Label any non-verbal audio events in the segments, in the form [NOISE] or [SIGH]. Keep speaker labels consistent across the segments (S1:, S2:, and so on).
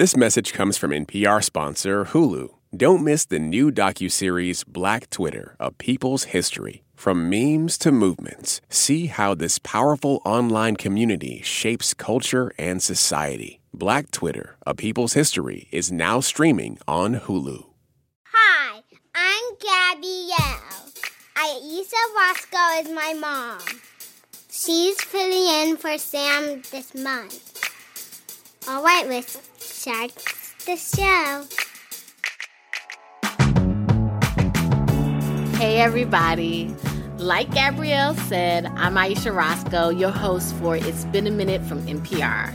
S1: This message comes from NPR sponsor Hulu. Don't miss the new docuseries Black Twitter, A People's History. From memes to movements, see how this powerful online community shapes culture and society. Black Twitter, A People's History is now streaming on Hulu.
S2: Hi, I'm Gabrielle. Ayesha Rascoe is my mom. She's filling in for Sam this month. All right, let's start the show.
S3: Hey, everybody. Like Gabrielle said, I'm Ayesha Rascoe, your host for It's Been a Minute from NPR.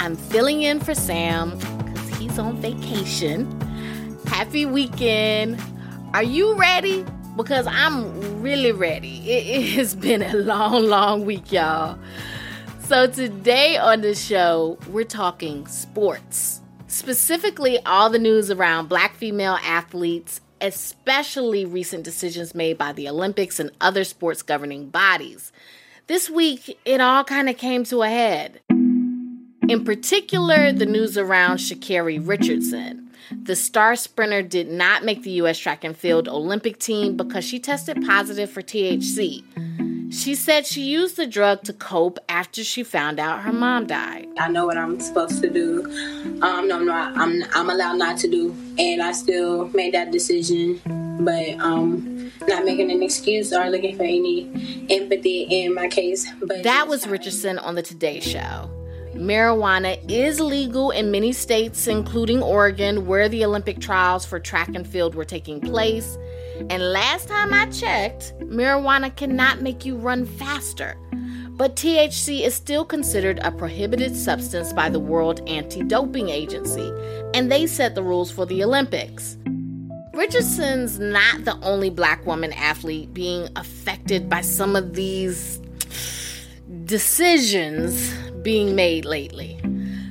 S3: I'm filling in for Sam because he's on vacation. Happy weekend. Are you ready? Because I'm really ready. It [LAUGHS] has been a long, long week, y'all. So, today on the show, we're talking sports, specifically all the news around black female athletes, especially recent decisions made by the Olympics and other sports governing bodies. This week, it all kind of came to a head. In particular, the news around Sha'Carri Richardson. The star sprinter did not make the U.S. track and field Olympic team because she tested positive for THC. She said she used the drug to cope after she found out her mom died.
S4: I know what I'm supposed to do. Um, no, I'm not. I'm I'm allowed not to do, and I still made that decision. But um, not making an excuse or looking for any empathy in my case. But
S3: that was Richardson on the Today Show. Marijuana is legal in many states, including Oregon, where the Olympic trials for track and field were taking place. And last time I checked, marijuana cannot make you run faster. But THC is still considered a prohibited substance by the World Anti Doping Agency, and they set the rules for the Olympics. Richardson's not the only black woman athlete being affected by some of these decisions being made lately.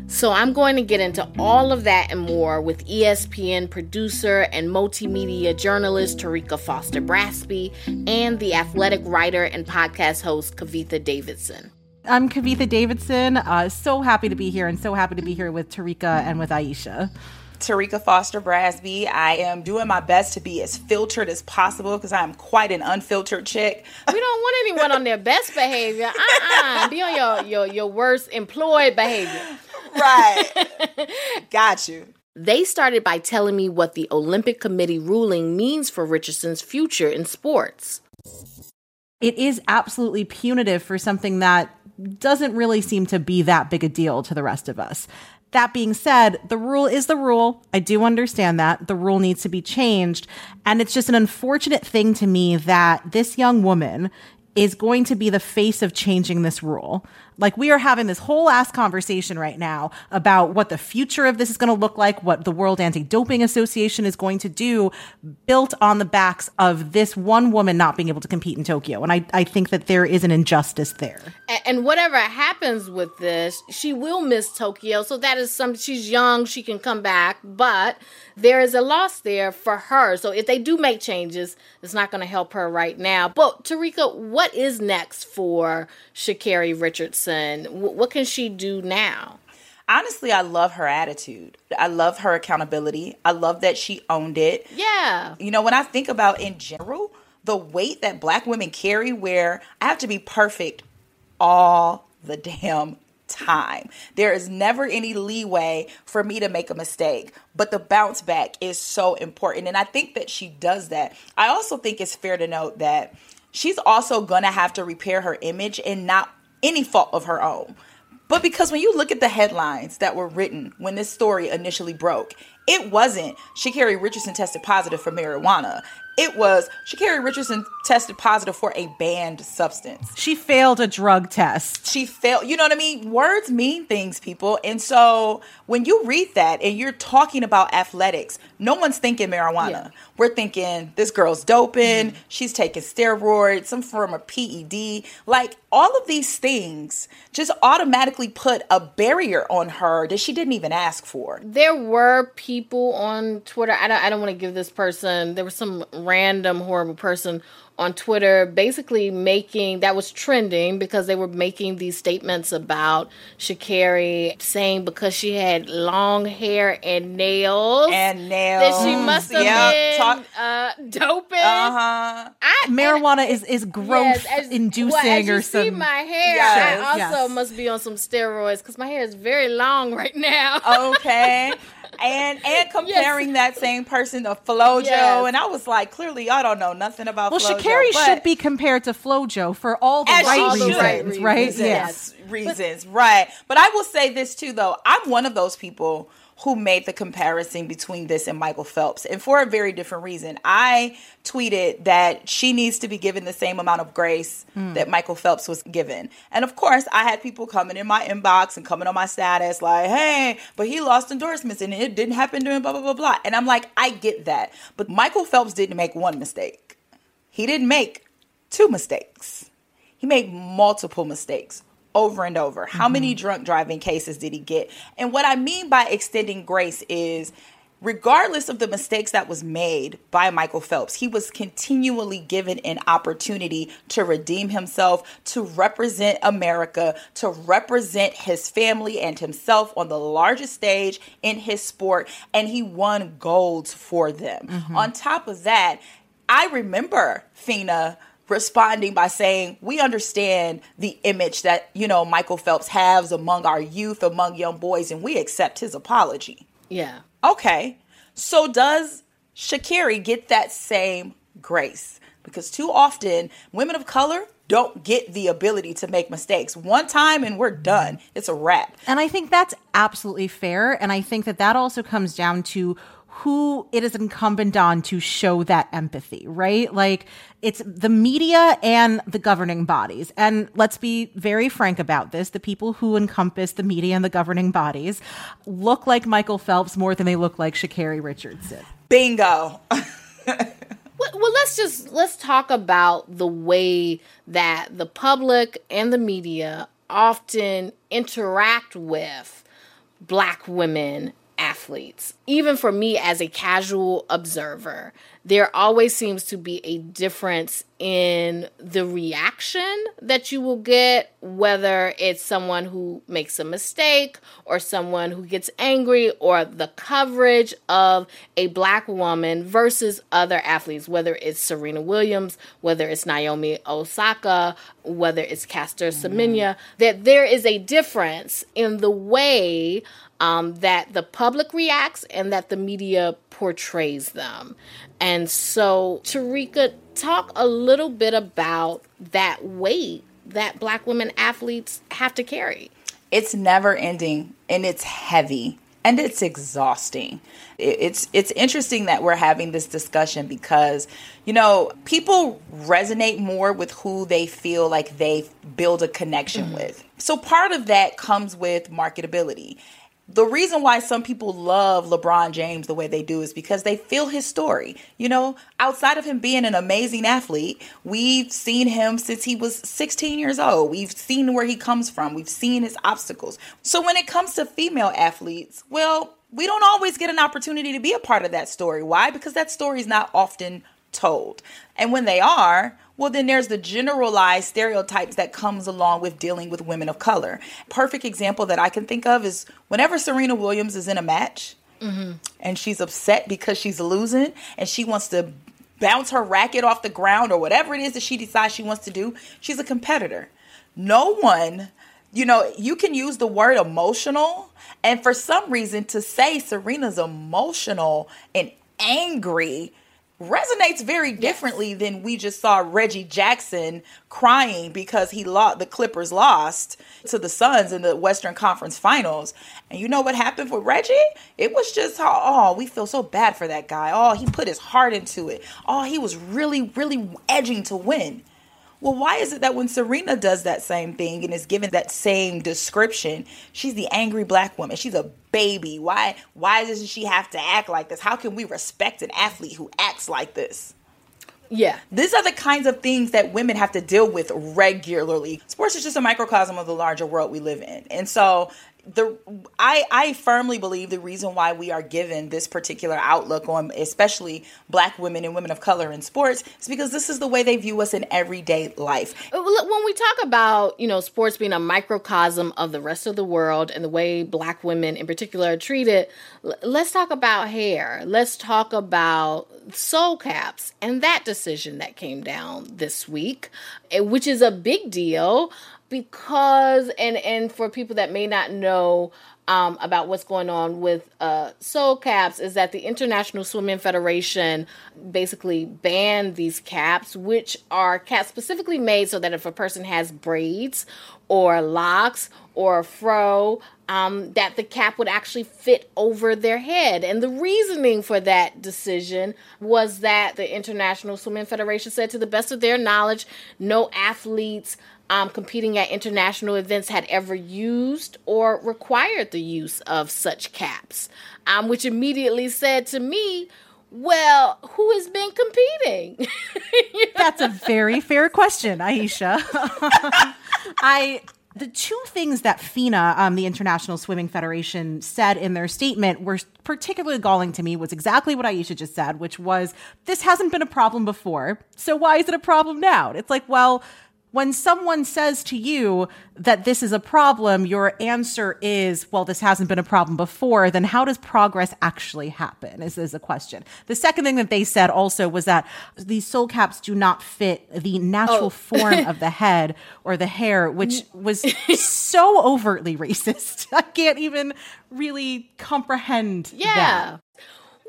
S3: So I'm going to get into all of that and more with ESPN producer and multimedia journalist Terrika Foster Brasby and the athletic writer and podcast host Kavitha Davidson.
S5: I'm Kavitha Davidson. Uh, so happy to be here and so happy to be here with Terrika and with Ayesha.
S6: Terrika Foster Brasby. I am doing my best to be as filtered as possible because I am quite an unfiltered chick. [LAUGHS]
S3: We don't want anyone on their best behavior. Uh-uh. Be on your, your, your worst employed behavior.
S6: Right. [LAUGHS] Got you.
S3: They started by telling me what the Olympic Committee ruling means for Richardson's future in sports.
S5: It is absolutely punitive for something that doesn't really seem to be that big a deal to the rest of us. That being said, the rule is the rule. I do understand that. The rule needs to be changed. And it's just an unfortunate thing to me that this young woman is going to be the face of changing this rule. Like we are having this whole ass conversation right now about what the future of this is going to look like, what the World Anti-Doping Association is going to do, built on the backs of this one woman not being able to compete in Tokyo. And I, I think that there is an injustice there.
S3: And whatever happens with this, she will miss Tokyo. So that is some, she's young, she can come back, but there is a loss there for her. So if they do make changes, it's not going to help her right now. But Terrika, what is next for Sha'Carri Richardson? What can she do now?
S6: Honestly, I love her attitude. I love her accountability. I love that she owned it.
S3: Yeah.
S6: You know, when I think about in general, the weight that black women carry where I have to be perfect all the damn time. There is never any leeway for me to make a mistake, but the bounce back is so important. And I think that she does that. I also think it's fair to note that she's also gonna have to repair her image and not any fault of her own. But because when you look at the headlines that were written when this story initially broke, it wasn't Sha'Carri Richardson tested positive for marijuana. It was Sha'Carri Richardson tested positive for a banned substance.
S5: She failed a drug test.
S6: She failed. You know what I mean? Words mean things, people. And so when you read that and you're talking about athletics, no one's thinking marijuana. Yeah. We're thinking this girl's doping, mm-hmm. she's taking steroids, some form of PED. Like all of these things just automatically put a barrier on her that she didn't even ask for.
S3: There were people on Twitter. I don't. I don't want to give this person. There was some random horrible person on Twitter basically making that was trending because they were making these statements about Sha'Carri saying because she had long hair and nails
S6: and nails
S3: that she must have
S6: Yep.
S3: been
S6: Talk-
S3: uh, doping.
S6: uh-huh
S3: I,
S5: Marijuana is is growth
S3: Yes, as-
S5: inducing
S3: well, as you
S5: or
S3: see
S5: some.
S3: my hair.
S6: Yes,
S3: I also
S5: yes.
S3: must be on some steroids because my hair is very long right now.
S6: okay. [LAUGHS] And and [LAUGHS] comparing that same person to Flojo,
S3: Yes.
S6: and I was like, clearly y'all don't know nothing about
S5: well,
S6: Flojo. Sha'Carri
S5: should be compared to Flojo for all the right
S6: she
S3: All the
S5: reasons,
S3: right
S5: right?
S3: reasons,
S5: Yes.
S6: Yes, reasons, right. But I will say this too, though. I'm one of those people who made the comparison between this and Michael Phelps, and for a very different reason. I tweeted that she needs to be given the same amount of grace hmm. that Michael Phelps was given. And of course, I had people coming in my inbox and coming on my status like, hey, but he lost endorsements and it didn't happen during blah, blah, blah, blah. And I'm like, I get that. But Michael Phelps didn't make one mistake, he didn't make two mistakes. He made multiple mistakes over and over. How many mm-hmm. drunk driving cases did he get? And what I mean by extending grace is regardless of the mistakes that was made by Michael Phelps, he was continually given an opportunity to redeem himself, to represent America, to represent his family and himself on the largest stage in his sport, and he won golds for them. Mm-hmm. On top of that, I remember FINA responding by saying, We understand the image that, you know, Michael Phelps has among our youth, among young boys, and we accept his apology.
S3: yeah.
S6: Okay. So does Sha'Carri get that same grace? Because too often women of color don't get the ability to make mistakes. One time and we're done. It's a wrap.
S5: And I think that's absolutely fair. And I think that that also comes down to who it is incumbent on to show that empathy, right? Like it's the media and the governing bodies. And let's be very frank about this. The people who encompass the media and the governing bodies look like Michael Phelps more than they look like Sha'Carri Richardson.
S6: Bingo. [LAUGHS]
S3: Well, well, let's just let's talk about the way that the public and the media often interact with black women athletes. Even for me as a casual observer, there always seems to be a difference in the reaction that you will get, whether it's someone who makes a mistake or someone who gets angry, or the coverage of a black woman versus other athletes, whether it's Serena Williams, whether it's Naomi Osaka, whether it's Caster Semenya, mm-hmm. that there is a difference in the way um, that the public reacts and that the media portrays them. And so, Terrika, talk a little bit about that weight that black women athletes have to carry.
S6: it's never ending and it's heavy and it's exhausting it's it's interesting that we're having this discussion because you know people resonate more with who they feel like they build a connection with so part of that comes with marketability the reason why some people love LeBron James the way they do is because they feel his story. You know, outside of him being an amazing athlete, we've seen him since he was 16 years old. We've seen where he comes from, we've seen his obstacles. So when it comes to female athletes, well, we don't always get an opportunity to be a part of that story. Why? Because that story is not often told. And when they are, well then there's the generalized stereotypes that comes along with dealing with women of color. Perfect example that I can think of is whenever Serena Williams is in a match mm-hmm. and she's upset because she's losing and she wants to bounce her racket off the ground or whatever it is that she decides she wants to do, she's a competitor. No one, you know, you can use the word emotional and for some reason to say Serena's emotional and angry resonates very differently than we just saw Reggie Jackson crying because he lost the Clippers lost to the Suns in the Western Conference Finals. And you know what happened for Reggie? It was just how oh, we feel so bad for that guy. Oh, he put his heart into it. Oh, he was really really edging to win. Well, why is it that when Serena does that same thing and is given that same description, she's the angry black woman? She's a baby. Why why doesn't she have to act like this? How can we respect an athlete who acts like this?
S3: Yeah.
S6: These are the kinds of things that women have to deal with regularly. Sports is just a microcosm of the larger world we live in. And so the I I firmly believe the reason why we are given this particular outlook on especially black women and women of color in sports is because this is the way they view us in everyday life.
S3: Uh, when we talk about, you know, sports being a microcosm of the rest of the world and the way black women in particular are treated, let's talk about hair. Let's talk about soul caps and that decision that came down this week, eh, which is a big deal because and and for people that may not know um, about what's going on with uh, soul caps is that the International Swimming Federation basically banned these caps, which are caps specifically made so that if a person has braids or locks or a fro, um, that the cap would actually fit over their head. And the reasoning for that decision was that the International Swimming Federation said, to the best of their knowledge, no athletes um, competing at international events had ever used or required the use of such caps, um, which immediately said to me, well, who has been competing? [LAUGHS]
S5: That's a very fair question, Ayesha. [LAUGHS] I the two things that FINA, um, the International Swimming Federation, said in their statement were particularly galling to me was exactly what Ayesha just said, which was this hasn't been a problem before. So why is it a problem now? It's like, well, when someone says to you that this is a problem, your answer is, well, this hasn't been a problem before, then how does progress actually happen? Is, is a question. The second thing that they said also was that these soul caps do not fit the natural oh. form [LAUGHS] of the head or the hair, which was [LAUGHS] so overtly racist. [LAUGHS] I can't even really comprehend
S3: yeah.
S5: that.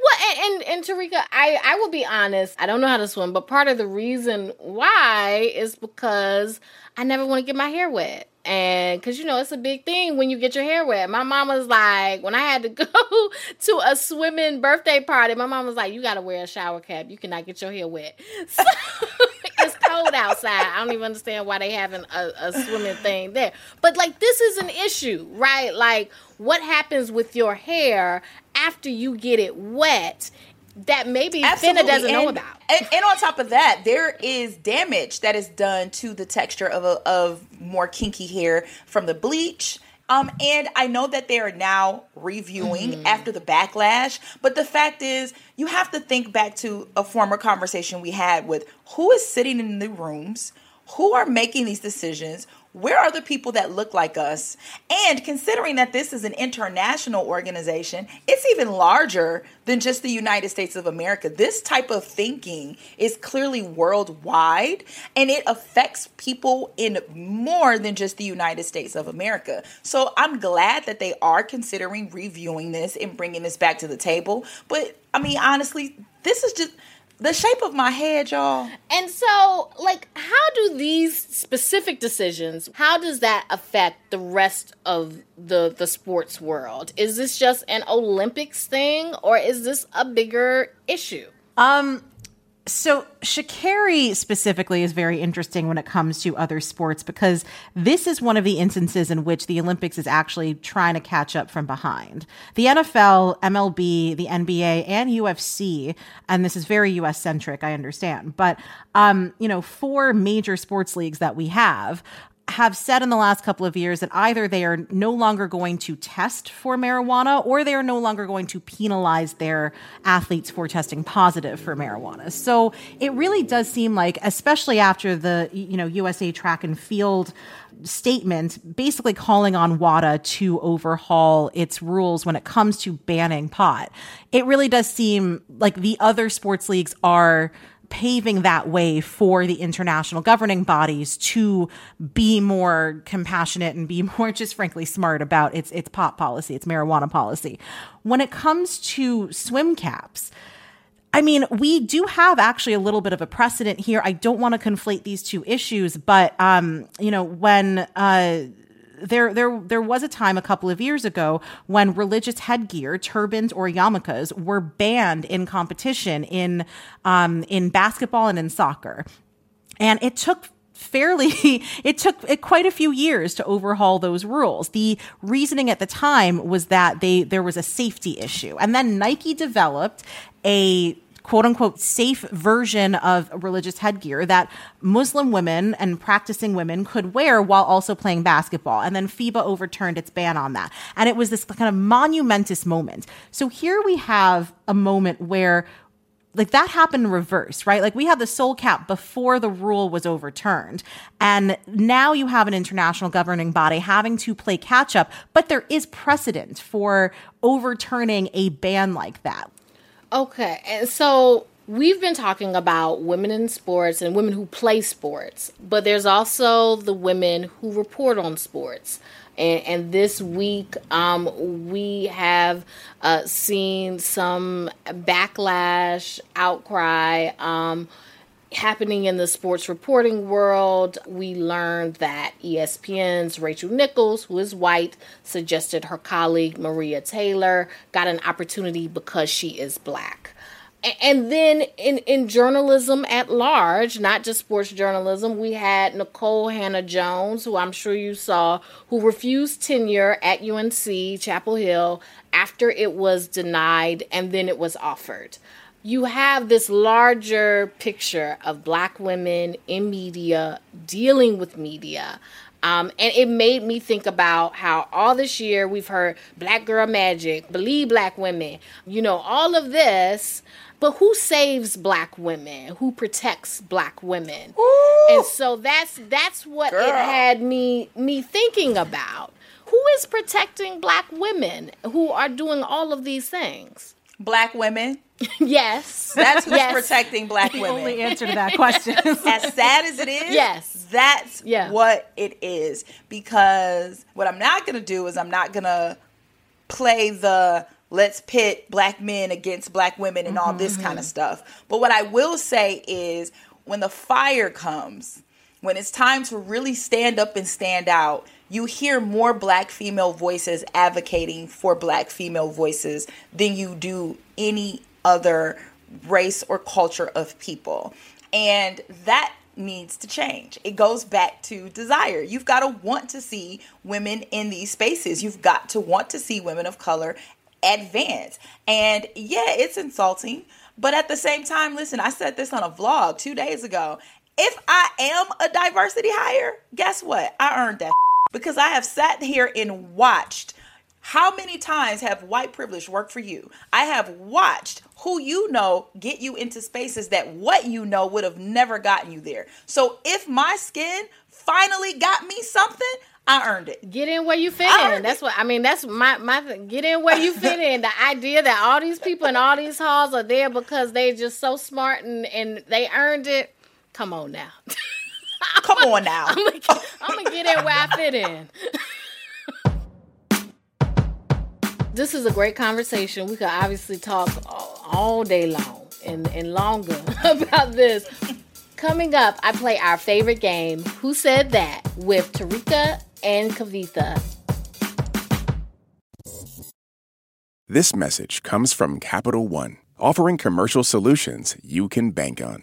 S3: Well, and, and, and Terrika, I I will be honest. I don't know how to swim, but part of the reason why is because I never want to get my hair wet. And because you know it's a big thing when you get your hair wet. My mom was like, when I had to [LAUGHS] go to a swimming birthday party, my mom was like, "You got to wear a shower cap. You cannot get your hair wet." [LAUGHS] So, cold outside. I don't even understand why they having a, a swimming thing there. But like, this is an issue, right? Like, what happens with your hair after you get it wet that maybe Absolutely. FINA doesn't
S6: and,
S3: know about.
S6: And, and, on top of that, there is damage that is done to the texture of a, of more kinky hair from the bleach. Um, and I know that they are now reviewing mm-hmm. after the backlash, but the fact is, you have to think back to a former conversation we had with who is sitting in the rooms, who are making these decisions, where are the people that look like us? And considering that this is an international organization, it's even larger than just the United States of America. This type of thinking is clearly worldwide and it affects people in more than just the United States of America. So I'm glad that they are considering reviewing this and bringing this back to the table. But I mean, honestly, this is just the shape of my head, y'all.
S3: And so, like, how do these specific decisions, how does that affect the rest of the the sports world? Is this just an Olympics thing or is this a bigger issue?
S5: Um so Sha'Carri specifically is very interesting when it comes to other sports because this is one of the instances in which the Olympics is actually trying to catch up from behind. The NFL, MLB, the NBA, and UFC, and this is very US centric, I understand, but um, you know, four major sports leagues that we have have said in the last couple of years that either they are no longer going to test for marijuana or they are no longer going to penalize their athletes for testing positive for marijuana. So it really does seem like, especially after the you know USA Track and Field statement, basically calling on WADA to overhaul its rules when it comes to banning pot. It really does seem like the other sports leagues are paving that way for the international governing bodies to be more compassionate and be [LAUGHS] more just frankly smart about its its pot policy, its marijuana policy. When it comes to swim caps, I mean, we do have actually a little bit of a precedent here. I don't want to conflate these two issues, but um, you know, when uh there there there was a time a couple of years ago when religious headgear, turbans or yarmulkes were banned in competition in um, in basketball and in soccer, and it took fairly [LAUGHS] it took quite a few years to overhaul those rules. The reasoning at the time was that they there was a safety issue. And then nike developed a quote unquote safe version of religious headgear that Muslim women and practicing women could wear while also playing basketball. And then FIBA overturned its ban on that. And it was this kind of monumentous moment. So here we have a moment where like that happened in reverse, right? Like we had the soul cap before the rule was overturned. And now you have an international governing body having to play catch up, but there is precedent for overturning a ban like that.
S3: Okay. And so we've been talking about women in sports and women who play sports, but there's also the women who report on sports. And, and this week, um, we have uh, seen some backlash, outcry. Um, happening in the sports reporting world, we learned that ESPN's Rachel Nichols, who is white, suggested her colleague Maria Taylor got an opportunity because she is black and then in, in journalism at large, not just sports journalism, we had Nicole Hannah-Jones, who I'm sure you saw, who refused tenure at UNC Chapel Hill after it was denied and then it was offered. You have this larger picture of black women in media dealing with media. Um, and it made me think about how all this year we've heard black girl magic, believe black women, you know, all of this but who saves black women? Who protects black women? Ooh. And so that's that's what Girl. it had me me thinking about. Who is protecting black women who are doing all of these things?
S6: Black women. [LAUGHS]
S3: yes.
S6: That's who's yes. protecting black women. The
S5: only answer to that question. [LAUGHS]
S6: as sad as it is,
S3: yes.
S6: that's yeah. what it is. Because what I'm not going to do is I'm not going to play the let's pit black men against black women and all this mm-hmm. kind of stuff. But what I will say is when the fire comes, when it's time to really stand up and stand out, you hear more black female voices advocating for black female voices than you do any other race or culture of people. And that needs to change. It goes back to desire. You've got to want to see women in these spaces. You've got to want to see women of color advance. And yeah, it's insulting. But at the same time, listen, I said this on a vlog two days ago. If I am a diversity hire, guess what? I earned that [LAUGHS] because I have sat here and watched how many times have white privilege worked for you? I have watched who you know get you into spaces that what you know would have never gotten you there. So if my skin finally got me something, I earned it.
S3: Get in where you fit in. That's it. what I mean. That's my my thing. Get in where you fit in. The idea that all these people in all these halls are there because they're just so smart and and they earned it. Come on now. [LAUGHS]
S6: Come on now.
S3: I'm gonna, I'm gonna get in where I fit in. this is a great conversation. We could obviously talk all, all day long and, and longer [LAUGHS] about this. Coming up, I play our favorite game, Who Said That, with Terrika and Kavitha.
S1: This message comes from Capital One, offering commercial solutions you can bank on.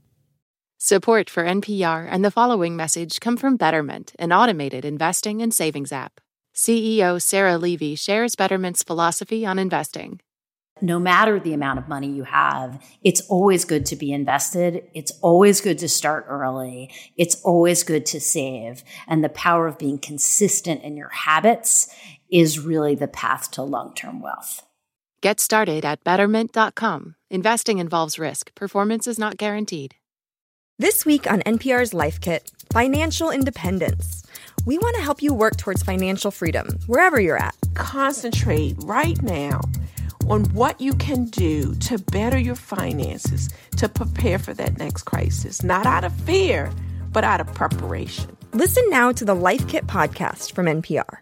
S7: Support for NPR and the following message come from Betterment, an automated investing and savings app. CEO Sarah Levy shares Betterment's philosophy on investing.
S8: No matter the amount of money you have, it's always good to be invested. It's always good to start early. It's always good to save. And the power of being consistent in your habits is really the path to long term wealth.
S7: Get started at betterment.com. Investing involves risk, performance is not guaranteed.
S9: This week on NPR's Life Kit Financial Independence. We want to help you work towards financial freedom wherever you're at.
S10: Concentrate right now on what you can do to better your finances to prepare for that next crisis, not out of fear, but out of preparation.
S9: Listen now to the Life Kit podcast from NPR.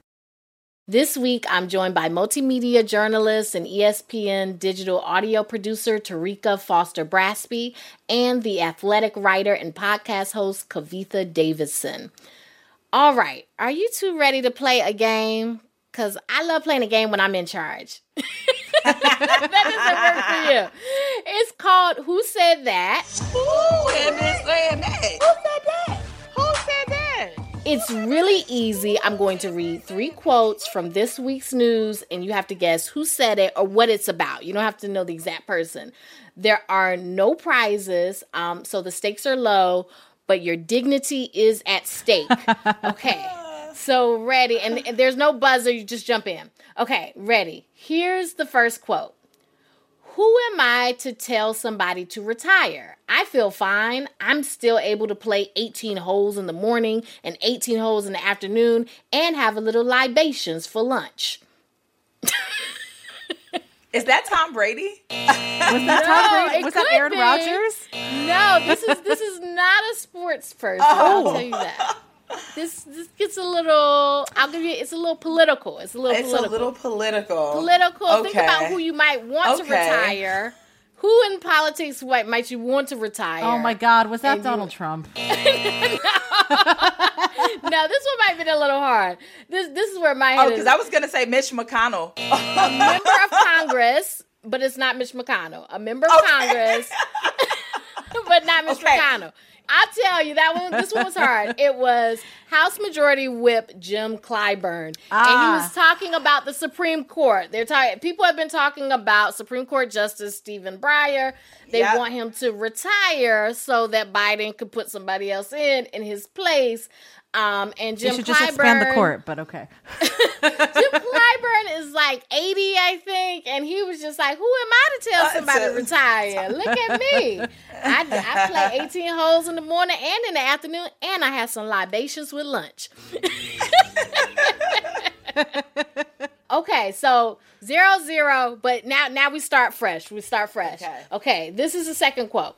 S3: This week, I'm joined by multimedia journalist and ESPN digital audio producer Terrika Foster Brasby and the athletic writer and podcast host Kavitha Davidson. All right, are you two ready to play a game? Because I love playing a game when I'm in charge. [LAUGHS] that doesn't work for you. It's called Who Said That?
S6: Who saying that?
S3: Who said that? Who said that? It's really easy. I'm going to read three quotes from this week's news, and you have to guess who said it or what it's about. You don't have to know the exact person. There are no prizes, um, so the stakes are low, but your dignity is at stake. [LAUGHS] Okay. So ready, and, and there's no buzzer, you just jump in. Okay, ready. Here's the first quote. Who am I to tell somebody to retire? I feel fine. I'm still able to play 18 holes in the morning and 18 holes in the afternoon and have a little libations for lunch.
S6: Is that Tom Brady?
S5: Was that [LAUGHS] Tom Brady? Was that Aaron
S3: be.
S5: Rodgers?
S3: No, this is this is not a sports person. I'll oh. tell you that. This this gets a little. I'll give you. It's a little political. It's a little
S6: It's
S3: political.
S6: a little political.
S3: political. Think about who you might want to retire. Who in politics might might you want to retire?
S5: Oh my God, was that
S3: And you-
S5: Donald Trump? [LAUGHS] [LAUGHS]
S3: No, this one might be a little hard. This this is where my
S6: Oh,
S3: head
S6: because. I was gonna say Mitch McConnell.
S3: a member of Congress, but it's not Mitch McConnell. A member of Congress, [LAUGHS] but not Mitch
S6: Okay.
S3: McConnell. I'll tell you that one. This one was hard. [LAUGHS] It was House Majority Whip Jim Clyburn, and he
S5: Ah.
S3: was talking about the Supreme Court. They're talking. People have been talking about Supreme Court Justice Stephen Breyer. They
S6: Yep.
S3: want him to retire so that Biden could put somebody else in in his place. Um, and
S5: They
S3: Jim
S5: should just expand the court, but okay. [LAUGHS]
S3: Jim Clyburn is like 80, I think, and he was just like, Who am I to tell somebody to retire? Look at me. I, I play [LAUGHS] 18 holes in the morning and in the afternoon, and I have some libations with lunch. [LAUGHS] okay, so zero zero, but now now we start fresh. We start fresh.
S6: Okay.
S3: okay this is the second quote.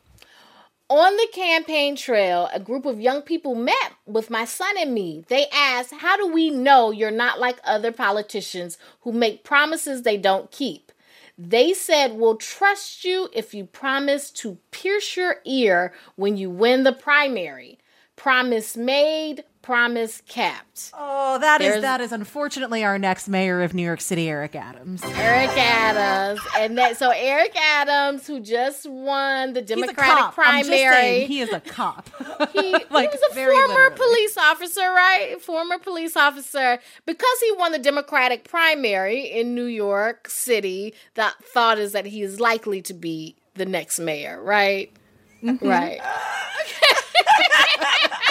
S3: On the campaign trail, a group of young people met with my son and me. They asked, How do we know you're not like other politicians who make promises they don't keep? They said, We'll trust you if you promise to pierce your ear when you win the primary. Promise made, promise kept.
S5: Oh, that is
S3: There's-
S5: that is unfortunately our next mayor of New York City, Eric Adams.
S3: Eric Adams. And that so Eric Adams, who just won the
S5: He's a
S3: Democratic
S5: cop. I'm just
S3: primary.
S5: saying, he is a cop.
S3: He, [LAUGHS]
S5: Like,
S3: he was a former
S5: literally.
S3: police officer, right? Former police officer. Because he won the Democratic primary in New York City, the thought is that he is likely to be the next mayor, right?
S5: Mm-hmm.
S3: Right. [LAUGHS] [LAUGHS]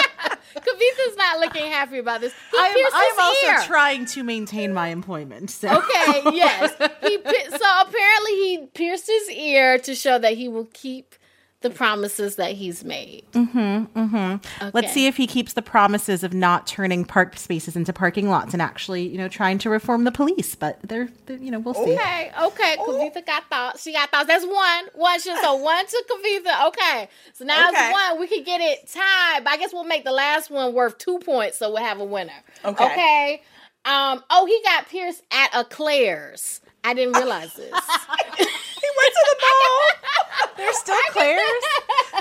S3: Kavitha's not looking happy about this. He
S5: I'm,
S3: pierced
S5: I'm
S3: his
S5: also
S3: ear.
S5: trying to maintain my employment. So.
S3: Okay, yes. [LAUGHS] He so apparently he pierced his ear to show that he will keep the promises that he's made. Mm-hmm, mm-hmm. Okay.
S5: Let's see if he keeps the promises of not turning parked spaces into parking lots and actually, you know, trying to reform the police. But they're, they're you know, we'll see.
S3: Okay, okay. Kavitha got thoughts. She got thoughts. That's one. One. She, so [LAUGHS] one to Kavitha. Okay. So now
S6: Okay.
S3: it's one. We could get it tied. But I guess we'll make the last one worth two points, so we'll have a winner.
S6: Okay.
S3: Okay. Um. Oh, he got pierced at a Claire's. I didn't [LAUGHS] realize this.
S6: He went to the [LAUGHS] mall.
S5: They're still Claire's.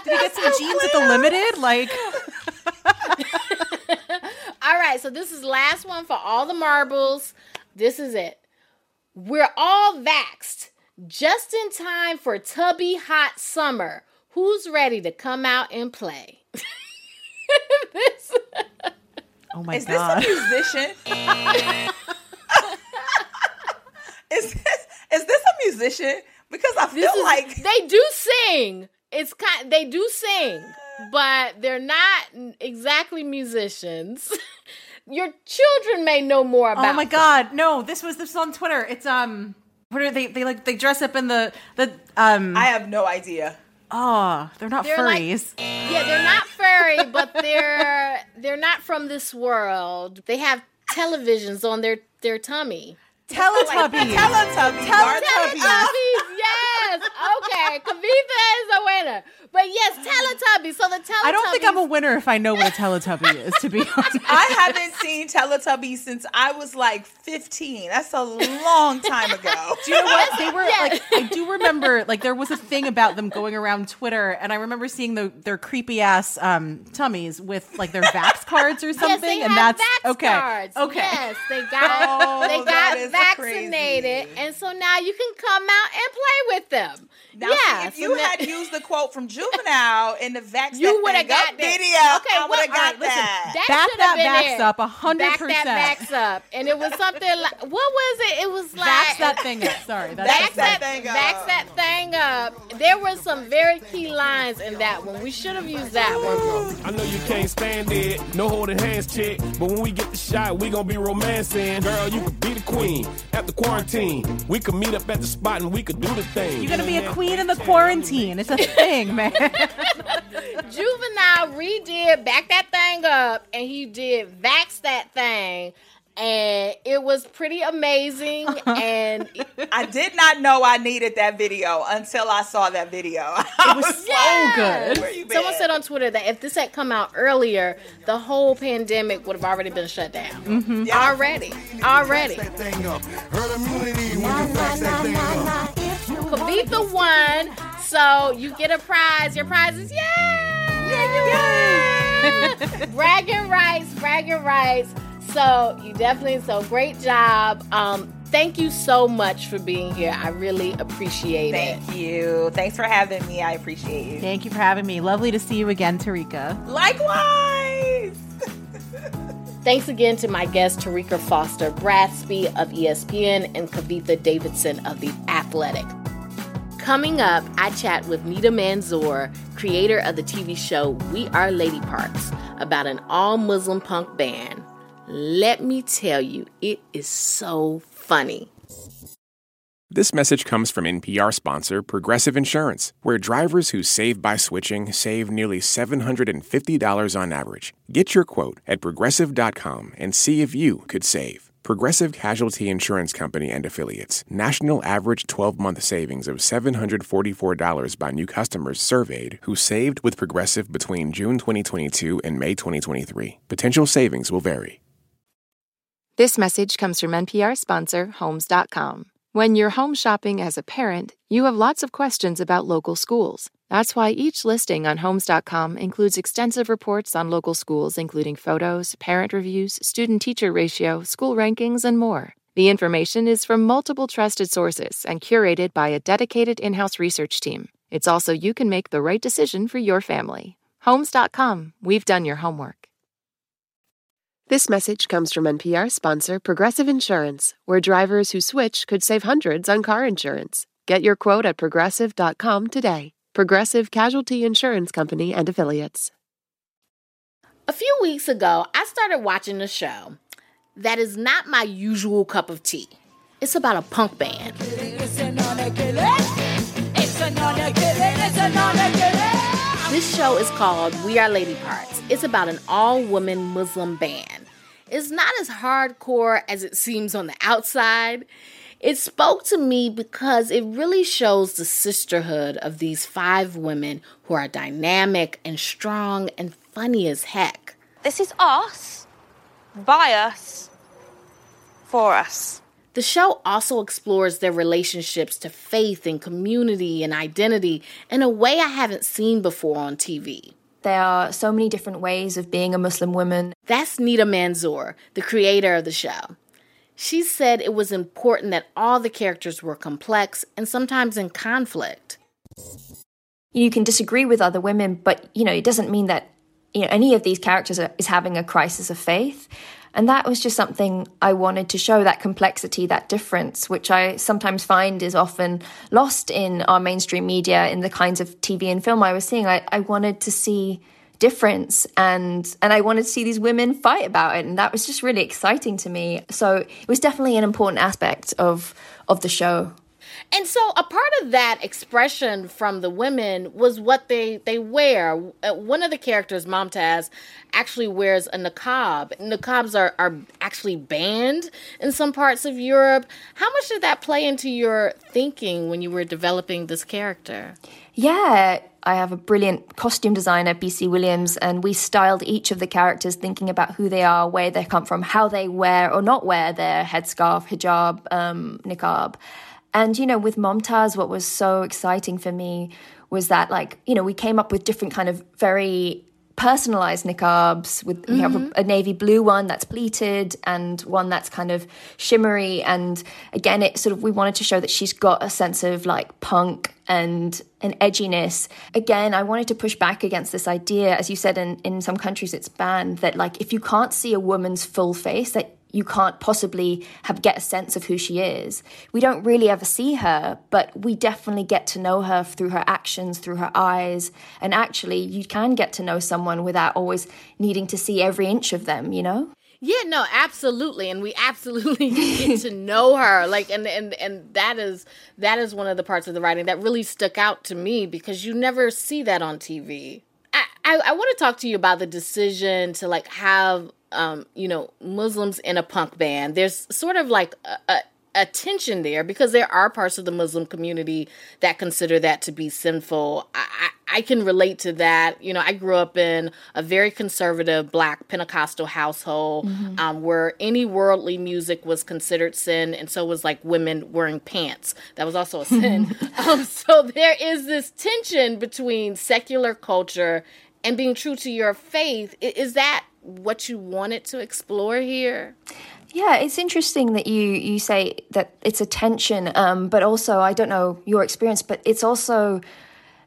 S5: Did he get some jeans at the limited? Like, [LAUGHS]
S3: All right, so this is last one for all the marbles. This is it. We're all vaxxed just in time for tubby hot summer. Who's ready to come out and play? [LAUGHS] this.
S5: Oh my
S6: Is
S5: god.
S6: Is this a musician? [LAUGHS] is this is this a musician? Because I feel
S3: is
S6: like
S3: they do sing. It's kind they do sing, [SIGHS] but they're not exactly musicians. [LAUGHS] Your children may know more about.
S5: Oh my god. No, this was this was on Twitter. It's um what are they they like they dress up in the the um
S6: I have no idea.
S5: Oh, they're not
S3: They're like- Yeah, they're not furry, but they're they're not from this world. They have televisions on their their tummy.
S5: Teletubbies.
S6: Teletubbies.
S5: Teletubbies.
S3: Teletubbies, yes. Okay, Kavitha is a winner. But yes, Teletubby. So the Teletubbies.
S5: I don't think I'm a winner if I know what a Teletubby is, to be [LAUGHS] honest.
S6: I haven't seen Teletubby since I was like 15. That's a long time ago. [LAUGHS]
S5: Do you know what? They were like I do remember like there was a thing about them going around Twitter and I remember seeing the, their creepy ass um tummies with like their Vax [LAUGHS] cards or something
S3: yes, they
S5: and
S3: have
S5: that's
S3: vax
S5: okay.
S3: Cards.
S5: Okay.
S3: Yes, they got
S6: Oh,
S3: they got
S6: is
S3: vaccinated, and so now you can come out and play with them.
S6: Now,
S3: yeah,
S6: see, if
S3: so
S6: you
S3: now-
S6: had used the quote from Juvenile in the vaccine.
S3: You would have
S6: Thing Up
S3: got that.
S6: video,
S3: Okay,
S6: I would have got
S3: all right, listen,
S6: that.
S3: that
S5: Back
S3: should
S5: that
S3: been
S5: vax up, 100%.
S3: Back that vax up, and it was something like what was it? It was like
S5: Vax that thing up. Sorry. That's
S3: Vax that,
S6: thing up.
S3: vax that thing up. There were some very key lines in that one. We should have used that one.
S11: I know you can't stand it, no holding hands, chick. But when we get the shot, we gon' be romancing. Girl, you could be the queen after quarantine. We could meet up at the spot and we could do the thing.
S5: You're gonna be a queen in the quarantine. It's a thing, man. [LAUGHS]
S3: Juvenile redid back that thing up, and he did vax that thing, and it was pretty amazing. [LAUGHS] and
S6: I did not know I needed that video until I saw that video. [LAUGHS]
S5: It was so good.
S6: Where you been?
S3: Someone said on Twitter that if this had come out earlier, the whole pandemic would have already been shut down.
S5: Mm-hmm.
S3: Already. Already. Kavitha one, so you get a prize. Your prize is yay! Yay! bragging rights, bragging rights. So you definitely so great job. Um, thank you so much for being here. I really appreciate it.
S6: Thank you. Thanks for having me. I appreciate you.
S5: Thank you for having me. Lovely to see you again, Terrika.
S6: Likewise. [LAUGHS]
S3: Thanks again to my guests Terrika Foster Brasby of ESPN and Kavitha Davidson of The Athletic. Coming up, I chat with Nida Manzoor, creator of the TV show We Are Lady Parts, about an all Muslim punk band. Let me tell you, it is so funny.
S1: This message comes from NPR sponsor Progressive Insurance, where drivers who save by switching save nearly $750 on average. Get your quote at progressive.com and see if you could save. Progressive Casualty Insurance Company and Affiliates. National average 12 month savings of $744 by new customers surveyed who saved with Progressive between June 2022 and May 2023. Potential savings will vary.
S7: This message comes from NPR sponsor Homes.com. When you're home shopping as a parent, you have lots of questions about local schools. That's why each listing on Homes.com includes extensive reports on local schools, including photos, parent reviews, student teacher ratio, school rankings, and more. The information is from multiple trusted sources and curated by a dedicated in house research team. It's also you can make the right decision for your family. Homes.com, we've done your homework. This message comes from NPR sponsor Progressive Insurance, where drivers who switch could save hundreds on car insurance. Get your quote at progressive.com today. Progressive Casualty Insurance Company and Affiliates.
S3: A few weeks ago, I started watching a show that is not my usual cup of tea. It's about a punk band. This show is called We Are Lady Parts. It's about an all woman Muslim band. It's not as hardcore as it seems on the outside. It spoke to me because it really shows the sisterhood of these five women who are dynamic and strong and funny as heck.
S12: This is us, by us, for us.
S3: The show also explores their relationships to faith and community and identity in a way I haven't seen before on TV.
S12: There are so many different ways of being a Muslim woman.
S3: That's Nida Manzoor, the creator of the show. She said it was important that all the characters were complex and sometimes in conflict.
S12: You can disagree with other women, but you know, it doesn't mean that you know any of these characters are, is having a crisis of faith. And that was just something I wanted to show that complexity, that difference, which I sometimes find is often lost in our mainstream media, in the kinds of TV and film I was seeing. I, I wanted to see difference and and I wanted to see these women fight about it and that was just really exciting to me so it was definitely an important aspect of of the show
S3: and so a part of that expression from the women was what they they wear. Uh, one of the characters, Momtaz, actually wears a niqab. Niqabs are are actually banned in some parts of Europe. How much did that play into your thinking when you were developing this character?
S12: Yeah, I have a brilliant costume designer, BC Williams, and we styled each of the characters thinking about who they are, where they come from, how they wear or not wear their headscarf, hijab, um, niqab. And, you know, with Momtaz, what was so exciting for me was that, like, you know, we came up with different kind of very personalized niqabs with mm-hmm. we have a, mm-hmm. a, navy blue one that's pleated and one that's kind of shimmery and again it sort of we wanted to show that she's got a sense of like punk and an edginess again i wanted to push back against this idea as you said in in some countries it's banned that like if you can't see a woman's full face that you can't possibly have get a sense of who she is. We don't really ever see her, but we definitely get to know her through her actions, through her eyes. And actually, you can get to know someone without always needing to see every inch of them, you know?
S3: Yeah, no, absolutely, and we [LAUGHS] absolutely get to know her. Like, and and and that is that is one of the parts of the writing that really stuck out to me because you never see that on TV. I, I, want to talk to you about the decision to like have um, you know, Muslims in a punk band. There's sort of like a, a, a, tension there because there are parts of the Muslim community that consider that to be sinful. I, I, I can relate to that. You know, I grew up in a very conservative black Pentecostal household mm-hmm. um, where any worldly music was considered sin, and so was like women wearing pants. That was also a sin. [LAUGHS] um, so there is this tension between secular culture and being true to your faith. Is that what you wanted to explore here?
S12: Yeah, it's interesting that you you say that it's a tension, um, but also I don't know your experience, but it's also,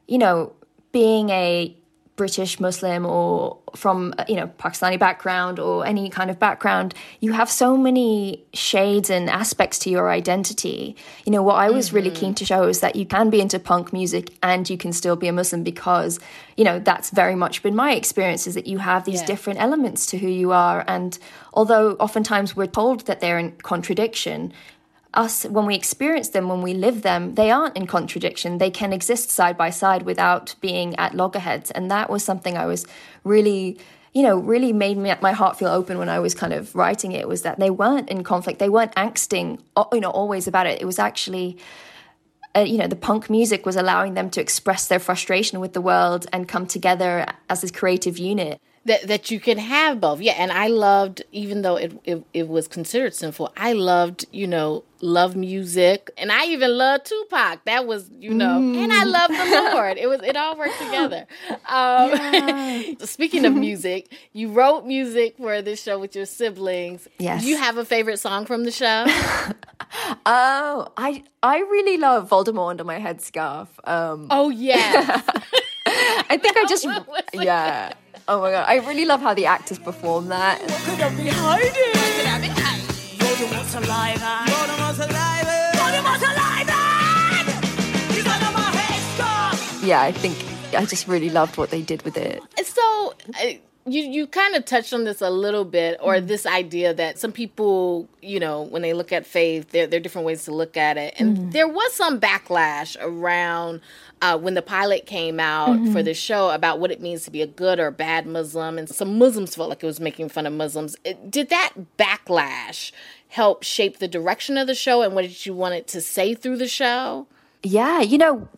S12: you know, being a British Muslim or from you know Pakistani background or any kind of background, you have so many shades and aspects to your identity. You know what I was mm-hmm. really keen to show is that you can be into punk music and you can still be a Muslim because you know that's very much been my experience is that you have these yeah. different elements to who you are and although oftentimes we're told that they're in contradiction us, when we experience them, when we live them, they aren't in contradiction. They can exist side by side without being at loggerheads. And that was something I was really you know, really made me, my heart feel open when I was kind of writing it was that they weren't in conflict. They weren't angsting, you know, always about it. It was actually, uh, you know, the punk music was allowing them to express their frustration with the world and come together as this creative unit
S3: that that you can have both. Yeah, and I loved even though it, it it, was considered sinful. I loved you know love music, and I even loved Tupac. That was you know, mm. and I loved the Lord. It was it all worked together. Um, yeah. [LAUGHS] speaking of music, you wrote music for this show with your siblings.
S12: Yes.
S3: Do you have a favorite song from the show? [LAUGHS]
S12: oh, I I really love Voldemort under my headscarf. Um,
S3: oh yeah. [LAUGHS]
S12: I think I just yeah. Oh my god, I really love how the actors perform that. What could I be hiding? Voldemort's saliva. Voldemort's saliva. Voldemort's saliva. He's under my headscarf. Yeah, I think I just really loved what they did with it.
S3: So. Uh, you you kind of touched on this a little bit or mm. this idea that some people you know when they look at faith there, there are different ways to look at it and mm. there was some backlash around uh, when the pilot came out mm-hmm. for the show about what it means to be a good or bad Muslim, and some Muslims felt like it was making fun of Muslims. It, did that backlash help shape the direction of the show, and what did you want it to say through the show?
S12: Yeah, you know,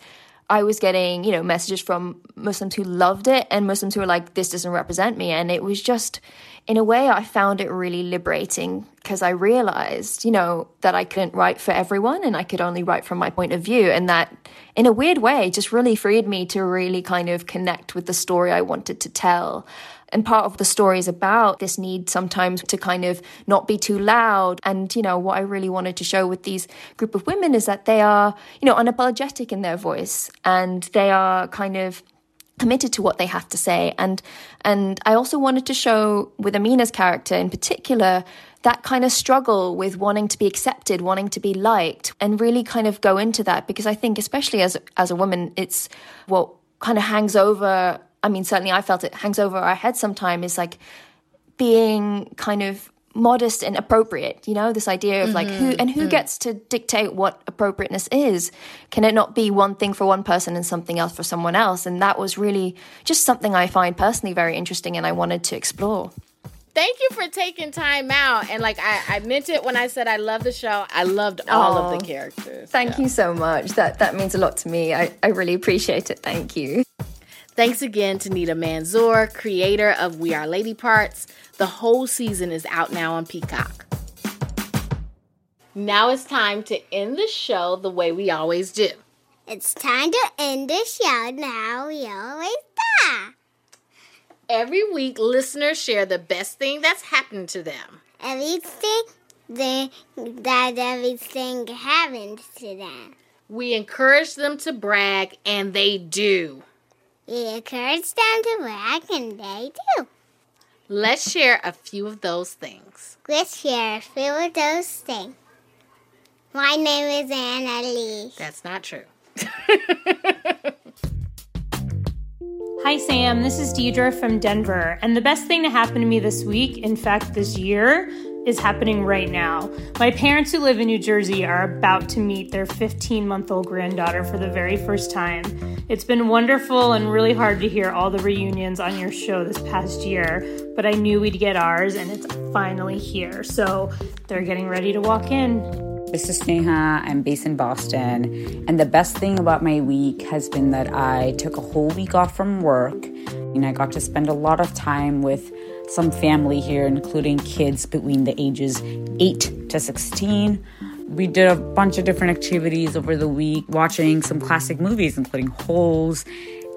S12: I was getting, you know, messages from Muslims who loved it and Muslims who were like, this doesn't represent me. And it was just, in a way, I found it really liberating because I realized, you know, that I couldn't write for everyone and I could only write from my point of view. And that, in a weird way, just really freed me to really kind of connect with the story I wanted to tell. And part of the story is about this need sometimes to kind of not be too loud. And, you know, what I really wanted to show with these group of women is that they are, you know, unapologetic in their voice. And they are kind of committed to what they have to say. And and I also wanted to show with Amina's character in particular that kind of struggle with wanting to be accepted, wanting to be liked and really kind of go into that. Because I think especially as as a woman it's what kind of hangs over I mean certainly I felt it hangs over our head sometimes is like being kind of modest and appropriate you know? This idea of like who and who
S3: Mm-hmm.
S12: gets to dictate what appropriateness is? Can it not be one thing for one person and something else for someone else? And that was really just something i find personally very interesting and i wanted to explore.
S3: Thank you for taking time out. And like I, I meant it when I said I love the show. I loved all of the characters.
S12: thank you so much. That that means a lot to me. I, I really appreciate it. Thank you
S3: Thanks again to Nida Manzoor, creator of We Are Lady Parts. The whole season is out now on Peacock. Now it's time to end the show the way we always do.
S2: It's time to end the show now. We always do.
S3: Every week, listeners share the best thing that's happened to them.
S2: Everything they, that everything happened to them.
S3: We encourage them to brag, and they do.
S2: We encourage down to brag, and they do.
S3: Let's share a few of those things.
S2: Let's share a few of those things. My name is Anna Lee.
S3: That's not true. [LAUGHS]
S13: Hi, Sam. This is Deidre from Denver. And the best thing to happen to me this week, in fact, this year, is happening right now. My parents who live in New Jersey are about to meet their 15 month old granddaughter for the very first time. It's been wonderful and really hard to hear all the reunions on your show this past year, but I knew we'd get ours and it's finally here. So they're getting ready to walk in.
S14: This is Sneha. I'm based in Boston. And the best thing about my week has been that I took a whole week off from work and I got to spend a lot of time with some family here, including kids between the ages 8 to 16. We did a bunch of different activities over the week, watching some classic movies, including Holes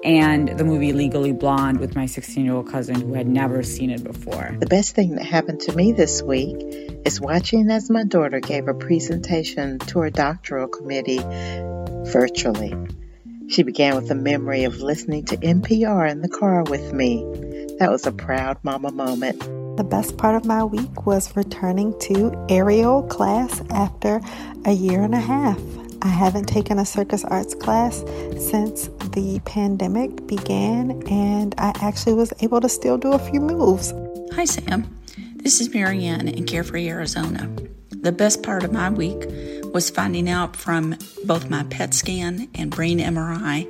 S14: and the movie Legally Blonde with my 16 year old cousin who had never seen it before.
S15: The best thing that happened to me this week is watching as my daughter gave a presentation to her doctoral committee virtually. She began with a memory of listening to NPR in the car with me. That was a proud mama moment.
S16: The best part of my week was returning to aerial class after a year and a half. I haven't taken a circus arts class since the pandemic began, and I actually was able to still do a few moves.
S17: Hi, Sam. This is Marianne in Carefree, Arizona. The best part of my week was finding out from both my PET scan and brain MRI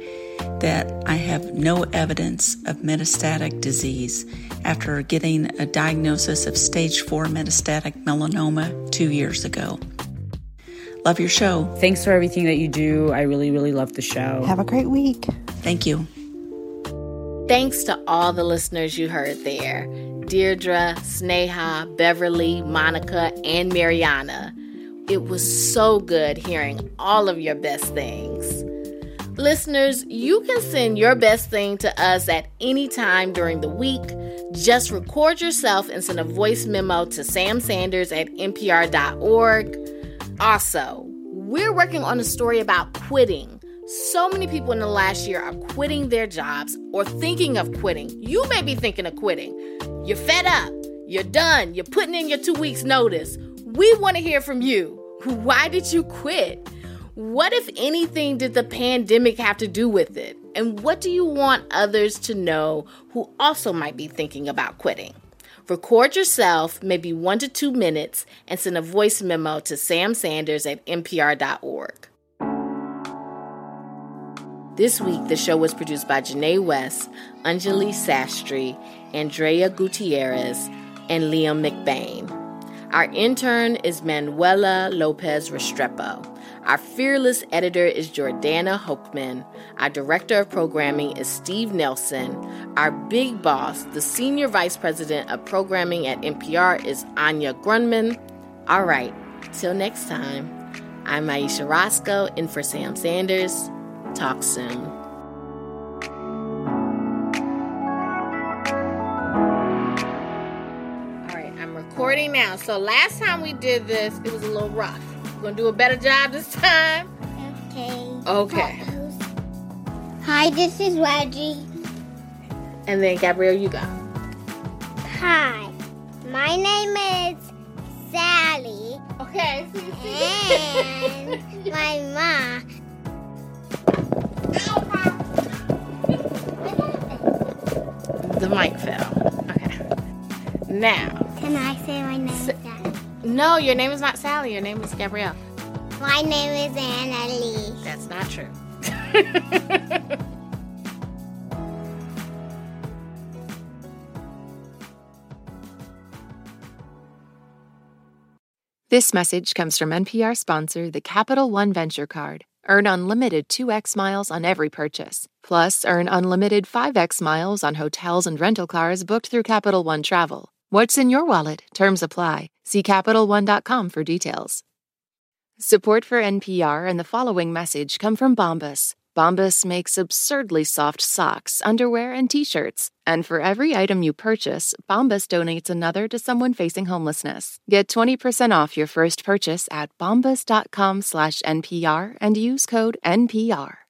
S17: that I have no evidence of metastatic disease after getting a diagnosis of stage 4 metastatic melanoma two years ago. Love your show.
S14: Thanks for everything that you do. I really, really love the show.
S16: Have a great week.
S17: Thank you.
S3: Thanks to all the listeners you heard there Deirdre, Sneha, Beverly, Monica, and Mariana. It was so good hearing all of your best things. Listeners, you can send your best thing to us at any time during the week. Just record yourself and send a voice memo to samsanders at npr.org. Also, we're working on a story about quitting. So many people in the last year are quitting their jobs or thinking of quitting. You may be thinking of quitting. You're fed up. You're done. You're putting in your two weeks' notice. We want to hear from you. Why did you quit? What, if anything, did the pandemic have to do with it? And what do you want others to know who also might be thinking about quitting? Record yourself, maybe one to two minutes, and send a voice memo to Sam Sanders at npr.org. This week, the show was produced by Janae West, Anjali Sastry, Andrea Gutierrez, and Liam McBain. Our intern is Manuela Lopez Restrepo. Our fearless editor is Jordana Hochman. Our director of programming is Steve Nelson. Our big boss, the senior vice president of programming at NPR, is Anya Grundmann. All right, till next time, I'm Ayesha Rascoe in for Sam Sanders. Talk soon. Recording now. So last time we did this, it was a little rough. We're gonna do a better job this time.
S2: Okay.
S3: Okay.
S2: Hi, this is Reggie.
S3: And then Gabrielle, you go.
S2: Hi, my name is Sally.
S3: Okay.
S2: And [LAUGHS] my mom.
S3: The mic fell. Okay. Now.
S2: Can I say my name is
S3: No, your name is not Sally. Your name is Gabrielle.
S2: My name is Annalie.
S3: That's not true. [LAUGHS]
S7: This message comes from NPR sponsor, the Capital One Venture Card. Earn unlimited 2x miles on every purchase. Plus, earn unlimited 5x miles on hotels and rental cars booked through Capital One Travel. What's in your wallet? Terms apply. See CapitalOne.com for details. Support for NPR and the following message come from Bombas. Bombas makes absurdly soft socks, underwear, and t-shirts. And for every item you purchase, Bombas donates another to someone facing homelessness. Get 20% off your first purchase at bombas.com slash NPR and use code NPR.